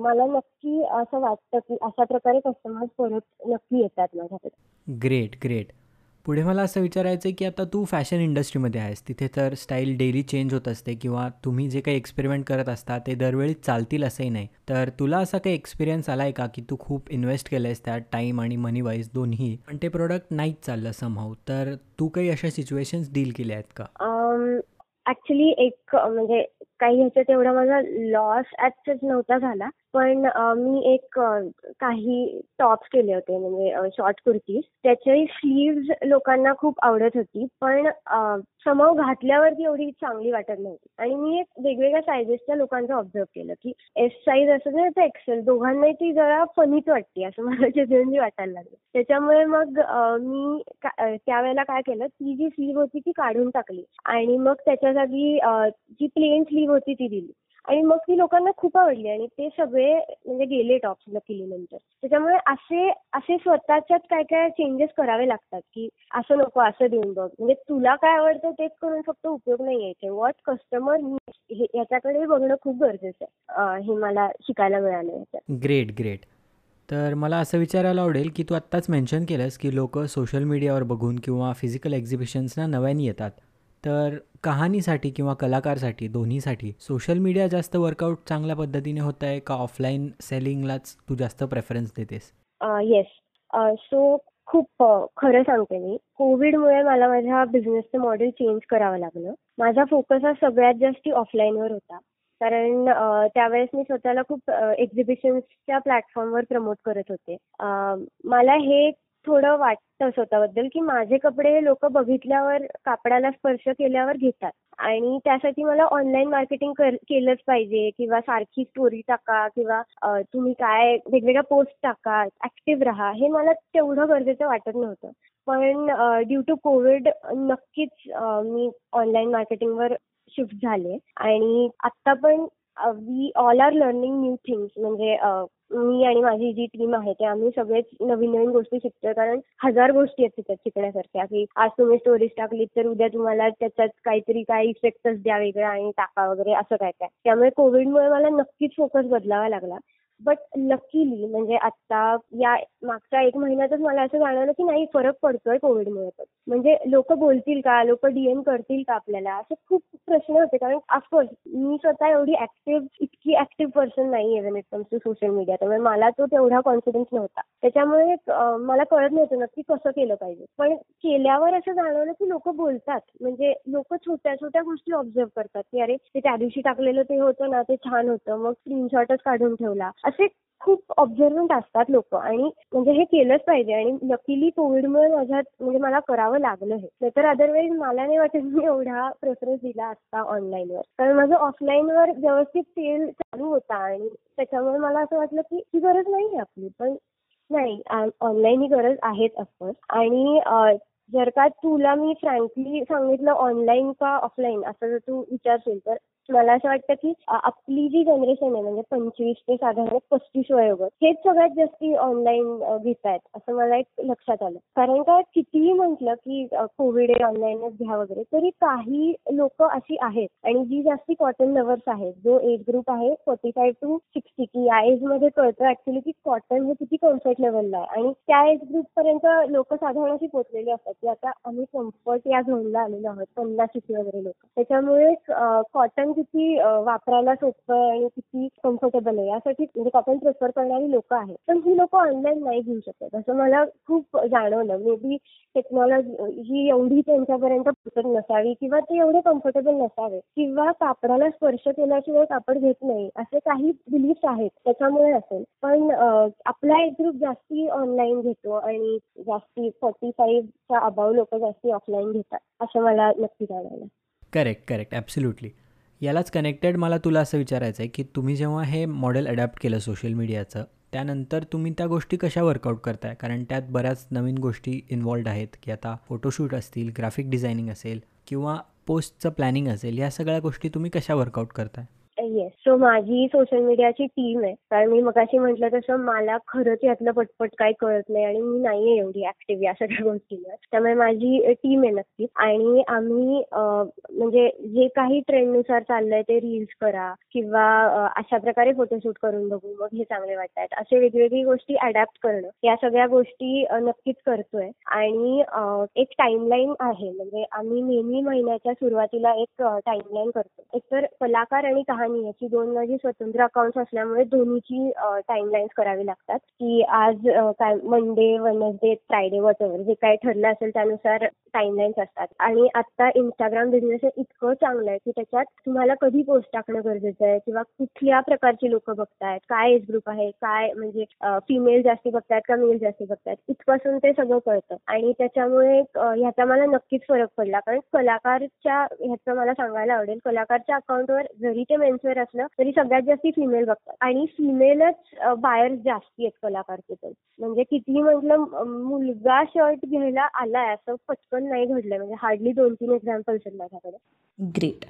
मला नक्की असं वाटतं की अशा प्रकारे कस्टमर्स परत नक्की येतात माझ्याकडे. ग्रेट ग्रेट पुढे मला असं विचारायचं आहे की आता तू फॅशन इंडस्ट्रीमध्ये आहेस. तिथे तर स्टाईल डेली चेंज होत असते किंवा तुम्ही जे काही एक्सपेरिमेंट करत असता ते दरवेळी चालतील असंही नाही. तर तुला असा काही एक्सपिरियन्स आला आहे का की तू खूप इन्व्हेस्ट केलं आहेस त्यात टाईम आणि मनी वाईज दोन्ही पण ते प्रोडक्ट नाहीच चाललं समहाऊ तर तू काही अशा सिच्युएशन्स डील केल्या आहेत का? ऍक्च्युली एक म्हणजे काही ह्याच्यात एवढा माझा लॉस ऍक्चुअल नव्हता झाला. पण मी एक काही टॉप्स केले होते म्हणजे शॉर्ट कुर्तीज. त्याची स्लीव्ज लोकांना खूप आवडत होती पण समव घातल्यावरती एवढी चांगली वाटत नव्हती. आणि मी एक वेगवेगळ्या सायझेसच्या लोकांचं ऑब्झर्व केलं की एस साईज असं ना एक्सेल दोघांनाही ती जरा फनीच वाटते असं मला जेन्युअनली वाटायला लागलं. त्याच्यामुळे मग मी त्यावेळेला काय केलं ती जी स्लीव होती ती काढून टाकली. आणि मग त्याच्या जागी जी प्लेन स्लीव होती ती दिली. आणि मग ती लोकांना खूप आवडली आणि ते सगळे म्हणजे गेले टॉप्स लकीली नंतर त्याच्यामुळे असे असे स्वतःच्याच काय काय चेंजेस करावे लागतात की असं नको असं देऊन बघ. म्हणजे तुला काय आवडतं तेच करून फक्त उपयोग नाही यायचे. वॉट कस्टमर याच्याकडे बघणं खूप गरजेचं आहे. हे मला शिकायला मिळालं ग्रेट ग्रेट तर मला असं विचारायला आवडेल की तू आत्ताच मेन्शन केलंस की लोक सोशल मीडियावर बघून किंवा फिजिकल एक्झिबिशन्सना नव्याने येतात. तर कहाणीसाठी किंवा कलाकारसाठी दोन्हीसाठी सोशल मीडिया जास्त वर्कआउट चांगल्या पद्धतीने होत आहे का ऑफलाईन सेलिंगलाच तू जास्त प्रेफरन्स देतेस? येस सो खूप खरं सांगते मी. कोविडमुळे मला माझ्या बिझनेसचं मॉडेल चेंज करावं लागलं. माझा फोकस हा सगळ्यात जास्त ऑफलाईनवर होता. कारण त्यावेळेस मी स्वतःला खूप एक्झिबिशन्सच्या प्लॅटफॉर्मवर प्रमोट करत होते. मला हे थोडं वाटतं स्वतःबद्दल की माझे कपडे लोक बघितल्यावर कापडाला स्पर्श केल्यावर घेतात. आणि त्यासाठी मला ऑनलाईन मार्केटिंग केलंच पाहिजे किंवा सारखी स्टोरी टाका किंवा तुम्ही काय वेगवेगळ्या पोस्ट टाका ऍक्टिव्ह राहा हे मला तेवढं गरजेचं वाटत नव्हतं. पण ड्यू टू कोविड नक्कीच मी ऑनलाईन मार्केटिंगवर शिफ्ट झाले. आणि आता पण we all are learning new things म्हणजे मी आणि माझी जी टीम आहे ते आम्ही सगळेच नवीन नवीन गोष्टी शिकतोय. कारण हजार गोष्टी आहेत त्याच्यात शिकण्यासारख्या. की आज तुम्ही स्टोरीज टाकलीत तर उद्या तुम्हाला त्याच्यात काहीतरी काय इफेक्टच द्या वेगळा आणि टाका वगैरे असं काय काय. त्यामुळे कोविडमुळे मला नक्कीच फोकस बदलावा लागला. बट लकीली म्हणजे आता या मागच्या एक महिन्यातच मला असं जाणवलं की नाही फरक पडतोय कोविडमुळे पण. म्हणजे लोक बोलतील का? लोक डीएम करतील का आपल्याला? असे खूप प्रश्न होते. कारण ऑफकोर्स मी स्वतः एवढी ऍक्टिव्ह इतकी ऍक्टिव्ह पर्सन नाहीये when it comes to social media त्यामुळे मला तो तेवढा कॉन्फिडन्स नव्हता. त्याच्यामुळे मला कळत नव्हतं नक्की कसं केलं पाहिजे. पण केल्यावर असं जाणवलं की लोक बोलतात. म्हणजे लोक छोट्या छोट्या गोष्टी ऑब्झर्व करतात की अरे ते त्या दिवशी टाकलेलं ते होतं ना ते छान होतं. मग स्क्रीनशॉटच काढून ठेवला. असे खूप ऑब्झर्वंट असतात लोक. आणि म्हणजे हे केलंच पाहिजे. आणि लकीली कोविडमुळे माझ्यात म्हणजे मला करावं लागलं हे. नाहीतर अदरवाईज मला नाही वाटत मी एवढा प्रेफरन्स दिला असता ऑनलाईनवर कारण माझं ऑफलाईनवर व्यवस्थित सेल चालू होता. आणि त्याच्यामुळे मला असं वाटलं की ही गरज नाही आपली. पण नाही ऑनलाईन ही गरज आहेच ऑफकोर्स आणि जर का तुला मी फ्रँकली सांगितलं ऑनलाईन का ऑफलाईन असं जर तू विचारशील तर मला असं वाटतं की आपली जी जनरेशन आहे म्हणजे पंचवीस ते साधारण पस्तीस वयोगट हेच सगळ्यात जास्ती ऑनलाईन घेत आहेत असं मला एक लक्षात आलं. कारण का कितीही म्हटलं की कोविड आहे ऑनलाईनच घ्या वगैरे तरी काही लोक अशी आहेत. आणि जी जास्ती कॉटन लव्हर्स आहेत जो एज ग्रुप आहे फोर्टी फाईव्ह टू सिक्स्टी की या एजमध्ये कळतं ऍक्च्युली की कॉटन हे किती कम्फर्ट लेवलला आहे. आणि त्या एज ग्रुप पर्यंत लोक साधारण अशी पोचलेली असतात की आता आम्ही कम्फर्ट या झोनला आलेलो आहोत पन्नास वगैरे लोक. त्याच्यामुळे कॉटन म्हणजे किती वापरायला सोपं आणि किती कम्फर्टेबल आहे यासाठी म्हणजे कॉटन प्रेफर करणारी लोक आहेत. पण ही लोक ऑनलाईन नाही घेऊ शकत. असं मला खूप जाणवलं. मे बी टेक्नॉलॉजी ही एवढी त्यांच्यापर्यंत पोचत नसावी किंवा ते एवढे कम्फर्टेबल नसावे किंवा कापडाला स्पर्श केल्याशिवाय कापड घेत नाही असे काही बिलीफ आहेत. त्याच्यामुळे असेल. पण आपला एक ग्रुप जास्ती ऑनलाईन घेतो आणि जास्ती फोर्टी फाईव्हच्या अबाव लोक जास्ती ऑफलाईन घेतात असं मला नक्की जाणवलं. करेक्ट करेक्ट ऍब्सुल्युटली यालाच कनेक्टेड मला तुला असं विचारायचं आहे की तुम्ही जेव्हा हे मॉडेल अडॅप्ट केलं सोशल मीडियाचं त्यानंतर तुम्ही त्या गोष्टी कशा वर्कआउट करताय? कारण त्यात बऱ्याच नवीन गोष्टी इन्वॉल्ड आहेत की आता फोटोशूट असतील ग्राफिक डिझायनिंग असेल किंवा पोस्टचं प्लॅनिंग असेल या सगळ्या गोष्टी तुम्ही कशा वर्कआउट करताय? येस सो माझी सोशल मीडियाची टीम आहे. कारण मी मगाशी म्हटलं तसं मला खरंच यातलं पटपट काही कळत नाही आणि मी नाहीये एवढी ऍक्टिव्ह या सगळ्या गोष्टीवर. त्यामुळे माझी टीम आहे नक्कीच आणि आम्ही म्हणजे जे काही ट्रेंडनुसार चाललंय ते रील्स करा किंवा अशा प्रकारे फोटोशूट करून बघू. मग हे चांगले वाटतात. असे वेगवेगळी गोष्टी अडॅप्ट करणं या सगळ्या गोष्टी नक्कीच करतोय. आणि एक टाइमलाईन आहे. म्हणजे आम्ही नेहमी महिन्याच्या सुरुवातीला एक टाइमलाईन करतो. एकतर कलाकार आणि कहाणी आणि याची दोन माझी स्वतंत्र अकाउंट असल्यामुळे दोन्हीची टाइमलाईन्स करावी लागतात. की आज काय मंडे वेनसडे फ्रायडे वॉटेवर जे काय ठरलं असेल त्यानुसार टाइमलाईन्स असतात. आणि आता इंस्टाग्राम बिझनेस इतकं चांगलं आहे की त्याच्यात तुम्हाला कधी पोस्ट टाकणं गरजेचं आहे किंवा कुठल्या प्रकारची लोक बघतायत काय एज ग्रुप आहे काय म्हणजे फिमेल जास्ती बघतायत का मेल जास्ती बघतायत इथपासून ते सगळं कळतं. आणि त्याच्यामुळे ह्याचा मला नक्कीच फरक पडला. कारण कलाकारच्या ह्याचं मला सांगायला आवडेल कलाकारच्या अकाउंटवर जरी ते मेन्सवेअर असलं तरी सगळ्यात जास्त फिमेल बघतात. आणि फिमेलच बायर्स जास्ती आहेत कलाकार पण म्हणजे कितीही म्हटलं मुलगा शर्ट घ्यायला आलाय असं पटकन नाही घडलंय. म्हणजे हार्डली दोन तीन एक्झाम्पल्स आहेत माझ्याकडे ग्रेट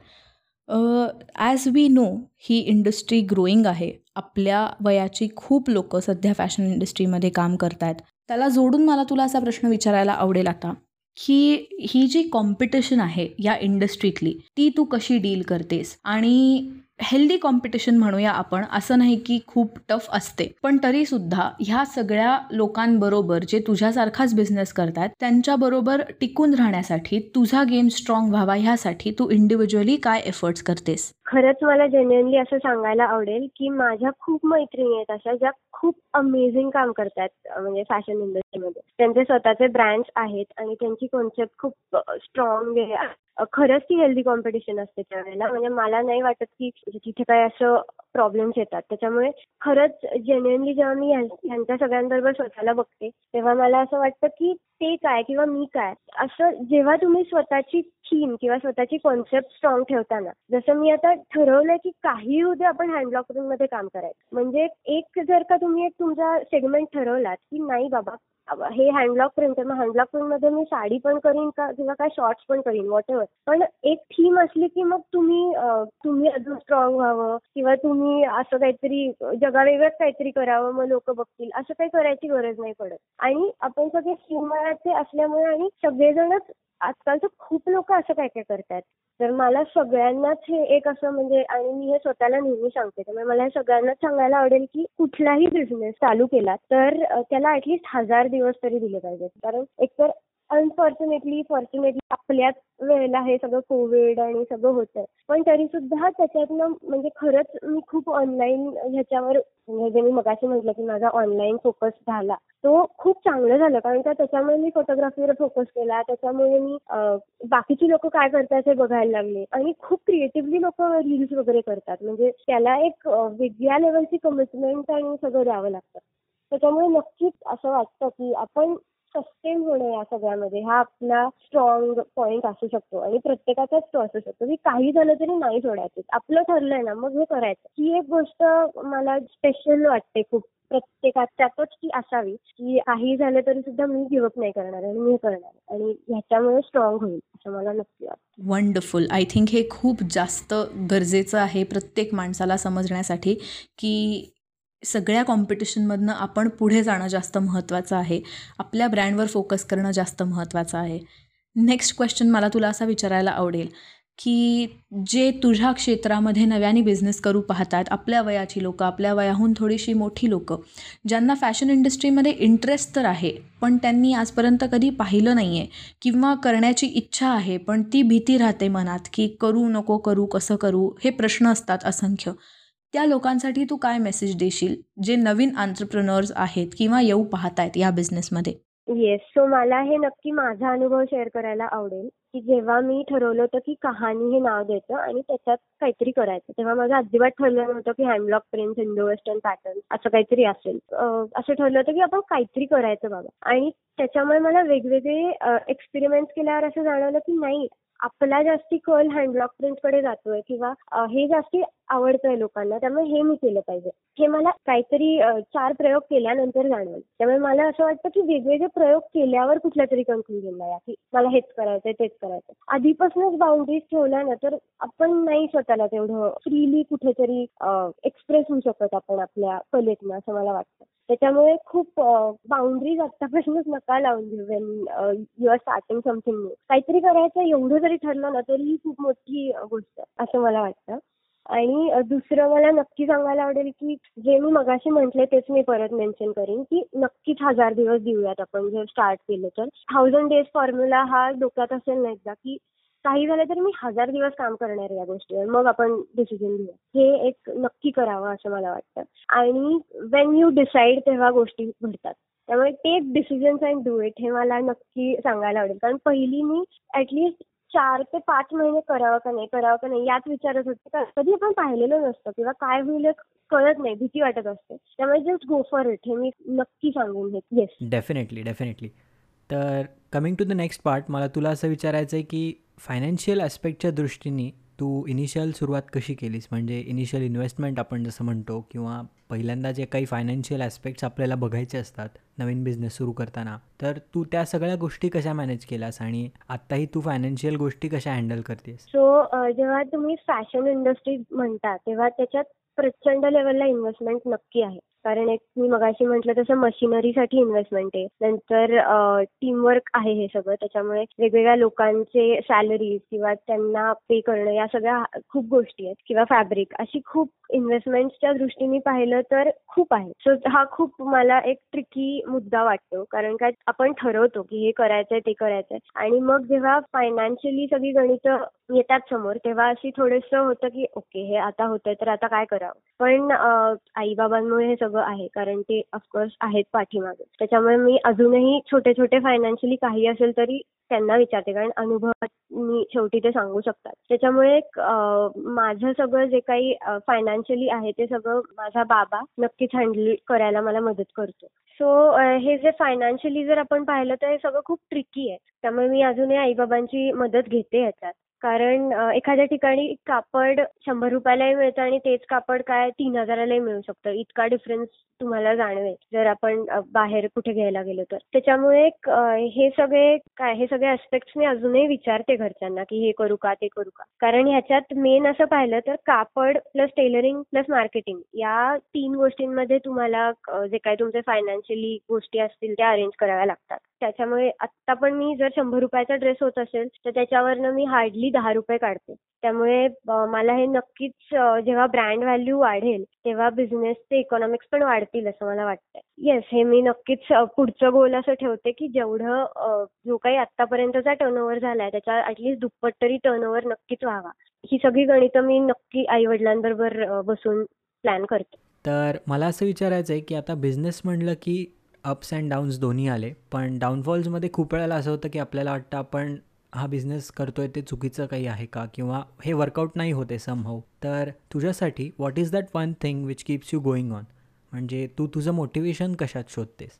ॲज वी नो ही इंडस्ट्री ग्रोईंग आहे. आपल्या वयाची खूप लोक सध्या फॅशन इंडस्ट्रीमध्ये काम करतायत. त्याला जोडून मला तुला असा प्रश्न विचारायला आवडेल आता की ही जी कॉम्पिटिशन आहे या इंडस्ट्रीतली ती तू कशी डील करतेस? आणि हेल्दी कॉम्पिटिशन म्हणूया आपण असं नाही की खूप टफ असते. पण तरी सुद्धा ह्या सगळ्या लोकांबरोबर जे तुझ्यासारखाच बिझनेस करतात त्यांच्याबरोबर टिकून राहण्यासाठी तुझा गेम स्ट्रॉंग व्हावा ह्यासाठी तू इंडिव्हिज्युअली काय एफर्ट्स करतेस? खरंच मला जेन्युअनली असं सांगायला आवडेल की माझ्या खूप मैत्रिणी आहेत अशा ज्या खूप अमेझिंग काम करतात म्हणजे फॅशन इंडस्ट्रीमध्ये त्यांचे स्वतःचे ब्रँड्स आहेत आणि त्यांची कॉन्सेप्ट खूप स्ट्रॉंग आहे. खरंच ती हेल्दी कॉम्पिटिशन असते त्यावेळेला. म्हणजे मला नाही वाटत की तिथे काय असं प्रॉब्लेम्स येतात. त्याच्यामुळे खरंच जेन्युअनली जेव्हा मी ह्यांच्या सगळ्यांबरोबर स्वतःला बघते तेव्हा मला असं वाटतं की ते काय किंवा मी काय? असं जेव्हा तुम्ही स्वतःची थीम किंवा स्वतःची कॉन्सेप्ट स्ट्रॉंग ठेवताना जसं मी आता ठरवलंय की काही उद्या आपण हँडब्लॉकमध्ये काम करायचं. म्हणजे एक जर का तुम्ही एक तुमचा सेगमेंट ठरवलात की नाही बाबा हे हँडलॉक प्रिंट आहे मग हँडलॉक प्रिंटमध्ये मी साडी पण करीन का किंवा काय शॉर्ट्स पण करीन वॉट एव्हर पण एक थीम असली की मग तुम्ही तुम्ही अजून स्ट्रॉंग व्हावं किंवा तुम्ही असं काहीतरी जगावेगळंच काहीतरी करावं मग लोक बघतील. असं काही करायची गरज नाही पडत. आणि आपण सगळे सिनेमाचे असल्यामुळे आणि सगळेजणच आजकाल तर खूप लोक असं काय काय करतात. तर मला सगळ्यांनाच हे एक असं म्हणजे आणि मी हे स्वतःला नेहमी सांगते. त्यामुळे मला हे सगळ्यांनाच सांगायला आवडेल की कुठलाही बिझनेस चालू केला तर त्याला ऍटलिस्ट हजार दिवस तरी दिले पाहिजेत. कारण एकतर अनफॉर्च्युनेटली फॉर्च्युनेटली आपल्याच वेळेला हे सगळं कोविड आणि सगळं होतंय. पण तरी सुद्धा त्याच्यातनं म्हणजे खरंच मी खूप ऑनलाईन ह्याच्यावर म्हणजे मी मगाशी म्हटलं की माझा ऑनलाईन फोकस झाला. तो खूप चांगलं झालं कारण का त्याच्यामुळे मी फोटोग्राफीवर फोकस केला. त्याच्यामुळे मी बाकीची लोक काय करतात हे बघायला लागले. आणि खूप क्रिएटिव्हली लोक रील्स वगैरे करतात. म्हणजे त्याला एक वेगळ्या लेवलची कमिटमेंट आणि सगळं द्यावं लागतं. त्याच्यामुळे नक्कीच असं वाटतं की आपण सस्टेन होणं या सगळ्यामध्ये. हा आपला स्ट्रॉंग पॉईंट असू शकतो आणि प्रत्येकाचाच तो असू शकतो. की काही झालं तरी नाही सोडायचं. आपलं ठरलंय ना मग हे करायचं. ही एक गोष्ट मला स्पेशल वाटते खूप. प्रत्येकाच्यातच ती असावी. की काही झालं तरी सुद्धा मी गिवअप नाही करणार आणि मी करणार. आणि ह्याच्यामुळे स्ट्रॉंग होईल असं मला नक्की वाटतं. वंडरफुल आय थिंक हे खूप जास्त गरजेचं आहे प्रत्येक माणसाला समजण्यासाठी की सगळ्या कॉम्पिटिशनमधनं आपण पुढे जाणं जास्त महत्त्वाचं आहे. आपल्या ब्रँडवर फोकस करणं जास्त महत्त्वाचं आहे. नेक्स्ट क्वेश्चन मला तुला असा विचारायला आवडेल की जे तुझ्या क्षेत्रामध्ये नव्याने बिझनेस करू पाहतात आपल्या वयाची लोकं आपल्या वयाहून थोडीशी मोठी लोकं ज्यांना फॅशन इंडस्ट्रीमध्ये इंटरेस्ट तर आहे पण त्यांनी आजपर्यंत कधी पाहिलं नाही आहे किंवा करण्याची इच्छा आहे पण ती भीती राहते मनात की करू नको करू कसं करू हे प्रश्न असतात असंख्य. त्या लोकांसाठी तू काय मेसेज देशील? जे नवीन आंतरप्रनर्स आहेत किंवा येऊ पाहत आहेत या बिझनेसमध्ये येस सो मला हे नक्की माझा अनुभव शेअर करायला आवडेल की जेव्हा मी ठरवलं होतं की कहाणी हे नाव द्यायचं आणि त्याच्यात काहीतरी करायचं तेव्हा माझं अजिबात ठरलं नव्हतं की hand block prints Indo western pattern असं काहीतरी असेल. असं ठरलं होतं की आपण काहीतरी करायचं बाबा. आणि त्याच्यामुळे मला वेगवेगळे एक्सपेरिमेंट केल्यावर असं जाणवलं की नाही आपला जास्ती कल हँडलॉक प्रिंटकडे जातोय किंवा हे जास्ती आवडतंय लोकांना त्यामुळे हे मी केलं पाहिजे. हे मला काहीतरी चार प्रयोग केल्यानंतर जाणवलं. त्यामुळे मला असं वाटतं की वेगवेगळे प्रयोग केल्यावर कुठल्या तरी कन्क्लुजन या की मला हेच करायचंय तेच करायचं आधीपासूनच बाउंड्रीज ठेवल्या ना तर आपण नाही स्वतःला तेवढं फ्रीली कुठेतरी एक्सप्रेस होऊ शकत आपण आपल्या कलेतनं असं मला वाटतं. त्याच्यामुळे खूप बाउंड्रीज आतापासूनच नका लावून घेऊ when you are starting something new काहीतरी करायचं एवढं जरी ठरलं ना तरी ही खूप मोठी गोष्ट असं मला वाटतं. आणि दुसरं मला नक्की सांगायला आवडेल की जे मी मगाशी म्हटले तेच मी परत मेन्शन करेन की नक्कीच हजार दिवस देऊयात आपण जर स्टार्ट केलं तर. थाउजंड डेज फॉर्म्युला हा डोक्यात असेल ना एकदा की काही झालं तर मी हजार दिवस काम करणार या गोष्टीवर. मग आपण डिसिजन घेऊया. हे एक नक्की करावं असं मला वाटतं. आणि वेन यू डिसाईड तेव्हा गोष्टी घडतात. त्यामुळे take decisions and do it हे मला नक्की सांगायला आवडेल. कारण पहिली मी ऍटलिस्ट चार ते पाच महिने करावं का नाही करावं का नाही याच विचारत होते. कधी आपण पाहिलेलं नसतं किंवा काय होईल कळत नाही भीती वाटत असते. त्यामुळे जस्ट गो फॉर इट हे मी नक्की सांगून घेत. येस डेफिनेटली डेफिनेटली तर coming to the next part मला तुला असं विचारायचं आहे की फायनान्शियल ॲस्पेक्टच्या दृष्टीने तू इनिशियल सुरुवात कशी केलीस? म्हणजे इनिशियल इन्व्हेस्टमेंट आपण जसं म्हणतो किंवा पहिल्यांदा जे काही फायनान्शियल ॲस्पेक्ट्स आपल्याला बघायचे असतात नवीन बिझनेस सुरू करताना तर तू त्या सगळ्या गोष्टी कशा मॅनेज केल्यास आणि आत्ताही तू फायनान्शियल गोष्टी कशा हँडल करतेस? सो जेव्हा तुम्ही फॅशन इंडस्ट्री म्हणता तेव्हा त्याच्यात प्रचंड लेवलला इन्व्हेस्टमेंट नक्की आहे. कारण एक मी मगाशी म्हटलं तसं मशिनरीसाठी इन्व्हेस्टमेंट आहे. नंतर टीमवर्क आहे हे सगळं. त्याच्यामुळे वेगवेगळ्या लोकांचे सॅलरीज किंवा त्यांना पे करणं या सगळ्या खूप गोष्टी आहेत. किंवा फॅब्रिक अशी खूप इन्व्हेस्टमेंटच्या दृष्टीने पाहिलं तर खूप आहे. सो हा खूप मला एक ट्रिकी मुद्दा वाटतो. कारण काय आपण ठरवतो की हे करायचंय ते करायचंय. आणि मग जेव्हा फायनान्शियली सगळी गणित येतात समोर तेव्हा अशी थोडंसं होतं की ओके हे आता होतंय तर आता काय करावं? पण आई बाबांमुळे हे सगळं आहे कारण ते ऑफकोर्स आहेत पाठीमागे. त्याच्यामुळे मी अजूनही छोटे छोटे फायनान्शियली काही असेल तरी त्यांना विचारते कारण अनुभव मी शेवटी ते सांगू शकतात. त्याच्यामुळे माझं सगळं जे काही फायनान्शियली आहे ते सगळं माझा बाबा नक्कीच हँडल करायला मला मदत करतो. सो हे जे फायनान्शियली जर आपण पाहिलं तर हे सगळं खूप ट्रिकी आहे. त्यामुळे मी अजूनही आईबाबांची मदत घेते ह्याच्यात कारण एखाद्या ठिकाणी कापड शंभर रुपयालाही मिळतं आणि तेच कापड काय तीन हजारालाही मिळू शकतं. इतका डिफरन्स तुम्हाला जाणवेल जर आपण बाहेर कुठे घ्यायला गेलो तर. त्याच्यामुळे हे सगळे काय हे सगळे अस्पेक्ट्स मी अजूनही विचारते घरच्यांना की हे करू का ते करू का. कारण ह्याच्यात मेन असं पाहिलं तर कापड प्लस टेलरिंग प्लस मार्केटिंग या तीन गोष्टींमध्ये तुम्हाला जे काही तुमचे फायनान्शियली गोष्टी असतील त्या अरेंज कराव्या लागतात. त्याच्यामुळे आत्ता पण मी जर शंभर रुपयाचा ड्रेस होत असेल तर त्याच्यावरनं मी हार्डली दहा रुपये काढते. त्यामुळे मला हे नक्कीच जेव्हा ब्रँड व्हॅल्यू वाढेल तेव्हा बिझनेसचे इकॉनॉमिक्स पण वाढतील असं मला वाटतंय. येस हे मी नक्कीच पुढचं गोल असं ठेवते की जेवढं जो काही आतापर्यंतचा टर्नओव्हर झालाय त्याच्या ऍटलीस्ट दुप्पट तरी टर्नओव्हर नक्कीच व्हावा. ही सगळी गणितं मी नक्की आई वडिलांबरोबर बसून प्लॅन करते. तर मला असं विचारायचं आहे की आता बिझनेस म्हणलं की अप्स अँड डाऊन्स दोन्ही आले. पण डाऊनफॉल्समध्ये खूप वेळेला असं होतं की आपल्याला वाटतं आपण हा बिझनेस करतोय ते चुकीचं काही आहे का? किंवा हे वर्कआउट नाही होते समहाऊ तर तुझ्यासाठी what is that one thing which keeps you going on म्हणजे तू तुझं मोटिवेशन कशात शोधतेस?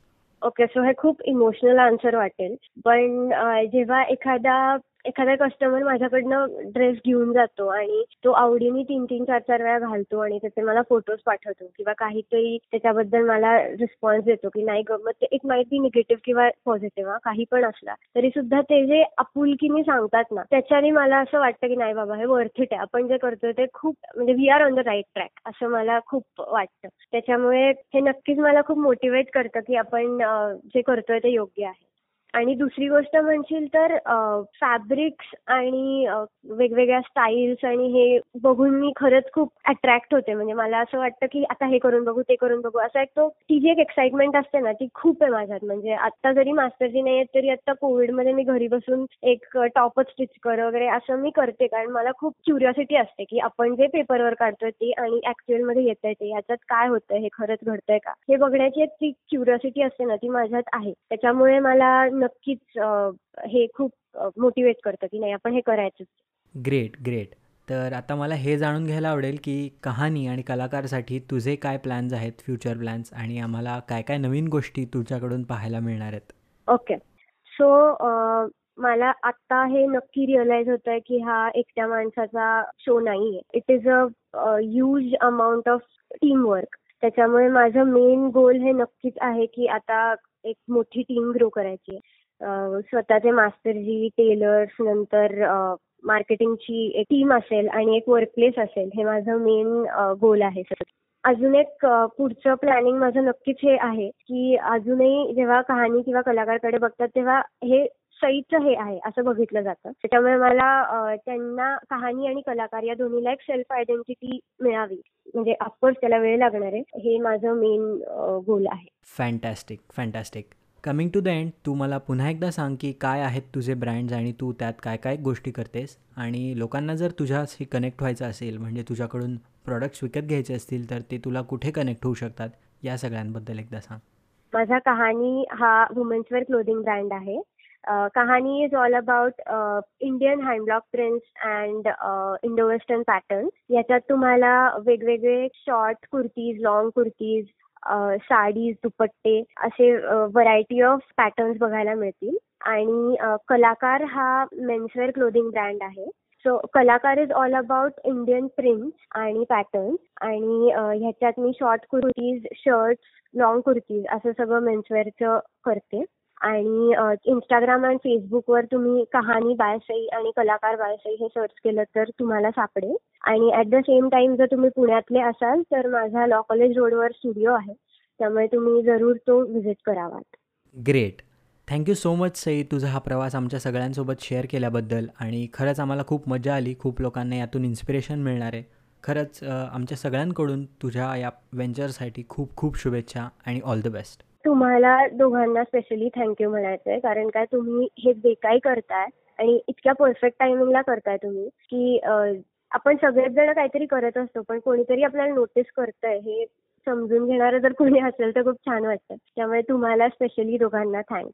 ओके सो हे खूप इमोशनल आन्सर वाटेल. पण जेव्हा एखादा एखादा कस्टमर माझ्याकडनं ड्रेस घेऊन जातो आणि तो आवडीने तीन तीन चार चार वेळा घालतो आणि त्याचे मला फोटोज पाठवतो किंवा काहीतरी त्याच्याबद्दल मला रिस्पॉन्स देतो की नाही मग ते एक माहिती निगेटिव्ह किंवा पॉझिटिव्ह काही पण असला. तरी सुद्धा ते जे आपुलकीने सांगतात ना त्याच्याने मला असं वाटतं की नाही बाबा हे वर्थ इट आहे. आपण जे करतोय ते खूप म्हणजे we are on the right track असं मला खूप वाटतं. त्याच्यामुळे हे नक्कीच मला खूप मोटिवेट करतं की आपण जे करतोय ते योग्य आहे. आणि दुसरी गोष्ट म्हणशील तर फॅब्रिक्स आणि वेगवेगळ्या स्टाईल्स आणि हे बघून मी खरंच खूप अट्रॅक्ट होते. म्हणजे मला असं वाटतं की आता हे करून बघू ते करून बघू. असा एक तो ती जी एक एक्साइटमेंट असते ना ती खूप आहे माझ्यात. म्हणजे आता जरी मास्टरजी नाही आहेत तरी आता कोविडमध्ये मी घरी बसून एक टॉपच स्टिच कर वगैरे असं मी करते. कारण मला खूप क्युरिओसिटी असते की आपण जे पेपरवर काढतोय ते आणि ऍक्च्युअलमध्ये आहे ते याच्यात काय होतंय हे खरंच घडतंय का? हे बघण्याची एक ती क्युरिओसिटी असते ना ती माझ्यात आहे. त्याच्यामुळे मला नक्कीच हे खूप मोटिवेट करतं की नाही आपण हे करायचंच. Great great. तर आता मला हे जाणून घ्यायला आवडेल की कहाणी आणि कलाकारसाठी तुझे काय प्लॅन्स आहेत फ्युचर प्लॅन्स आणि आम्हाला काय काय नवीन गोष्टी तुझ्याकडून पाहायला मिळणार आहेत? ओके सो मला आता हे नक्की रिअलाइज होत आहे की हा एकट्या माणसाचा शो नाहीये. It is a huge amount of team work त्याच्यामुळे माझं मेन गोल हे नक्कीच आहे की आता एक मोठी टीम ग्रो करायची स्वतःचे मास्टरजी टेलर्स नंतर मार्केटिंगची टीम असेल आणि एक वर्कप्लेस असेल हे माझं मेन गोल आहे सर अजून एक पुढचं प्लॅनिंग माझं नक्कीच हे आहे की अजूनही जेव्हा कहाणी किंवा कलाकारकडे बघतात तेव्हा हे सईचं हे आहे असं बघितलं जातं. त्याच्यामुळे मला त्यांना कहाणी आणि कलाकार या दोन्हीला एक सेल्फ आयडेंटिटी मिळावी. म्हणजे ऑफकोर्स त्याला वेळ लागणार आहे. हे माझं मेन गोल आहे. Fantastic fantastic coming to the end तू मला पुन्हा एकदा सांग की काय आहेत तुझे ब्रँड्स आणि तू त्यात काय काय गोष्टी करतेस? आणि लोकांना जर तुझ्याशी कनेक्ट व्हायचं असेल म्हणजे तुझ्याकडून प्रॉडक्ट्स विकत घ्यायचे असतील तर ते तुला कुठे कनेक्ट होऊ शकतात? या सगळ्यांबद्दल एकदा सांग. माझा कहाणी हा वुमेन्स वेअर क्लोदिंग ब्रँड आहे. Kahani is all about Indian hand block prints and Indo western pattern याच्यात तुम्हाला वेगवेगळे शॉर्ट कुर्तीज लॉंग कुर्तीज साडीज दुपट्टे असे व्हरायटी ऑफ पॅटर्न्स बघायला मिळतील. आणि कलाकार हा मेन्सवेअर क्लोदिंग ब्रँड आहे. So Kalakar is all about Indian prints आणि पॅटर्न्स आणि ह्याच्यात मी short kurtis shirts long kurtis असं सगळं मेन्सवेअरचं करते. आणि इंस्टाग्राम आणि फेसबुकवर तुम्ही कहाणी बायसई आणि कलाकार बायसई हे सर्च केलं तर तुम्हाला सापडेल. आणि ऍट द सेम टाइम जर तुम्ही पुण्यातले असाल तर माझा लॉ कॉलेज रोडवर स्टुडिओ आहे. त्यामुळे तुम्ही जरूर तो visit करावात. Great thank you so much Sai तुझा हा प्रवास आमच्या सगळ्यांसोबत शेअर केल्याबद्दल आणि खरंच आम्हाला खूप मजा आली. खूप लोकांना यातून इन्स्पिरेशन मिळणार आहे. खरंच आमच्या सगळ्यांकडून तुझ्या या व्हेंचरसाठी खूप खूप शुभेच्छा आणि ऑल द बेस्ट तुम्हाला दोघांना स्पेशली थँक्यू म्हणायचं आहे कारण काय तुम्ही हे जे काही करताय आणि इतक्या परफेक्ट टायमिंगला करताय तुम्ही की आपण सगळेच जण काहीतरी करत असतो पण कोणीतरी आपल्याला नोटीस करतंय. हे समजून घेणारं जर कोणी असेल तर खूप छान वाटतं. त्यामुळे तुम्हाला स्पेशली दोघांना थँक्स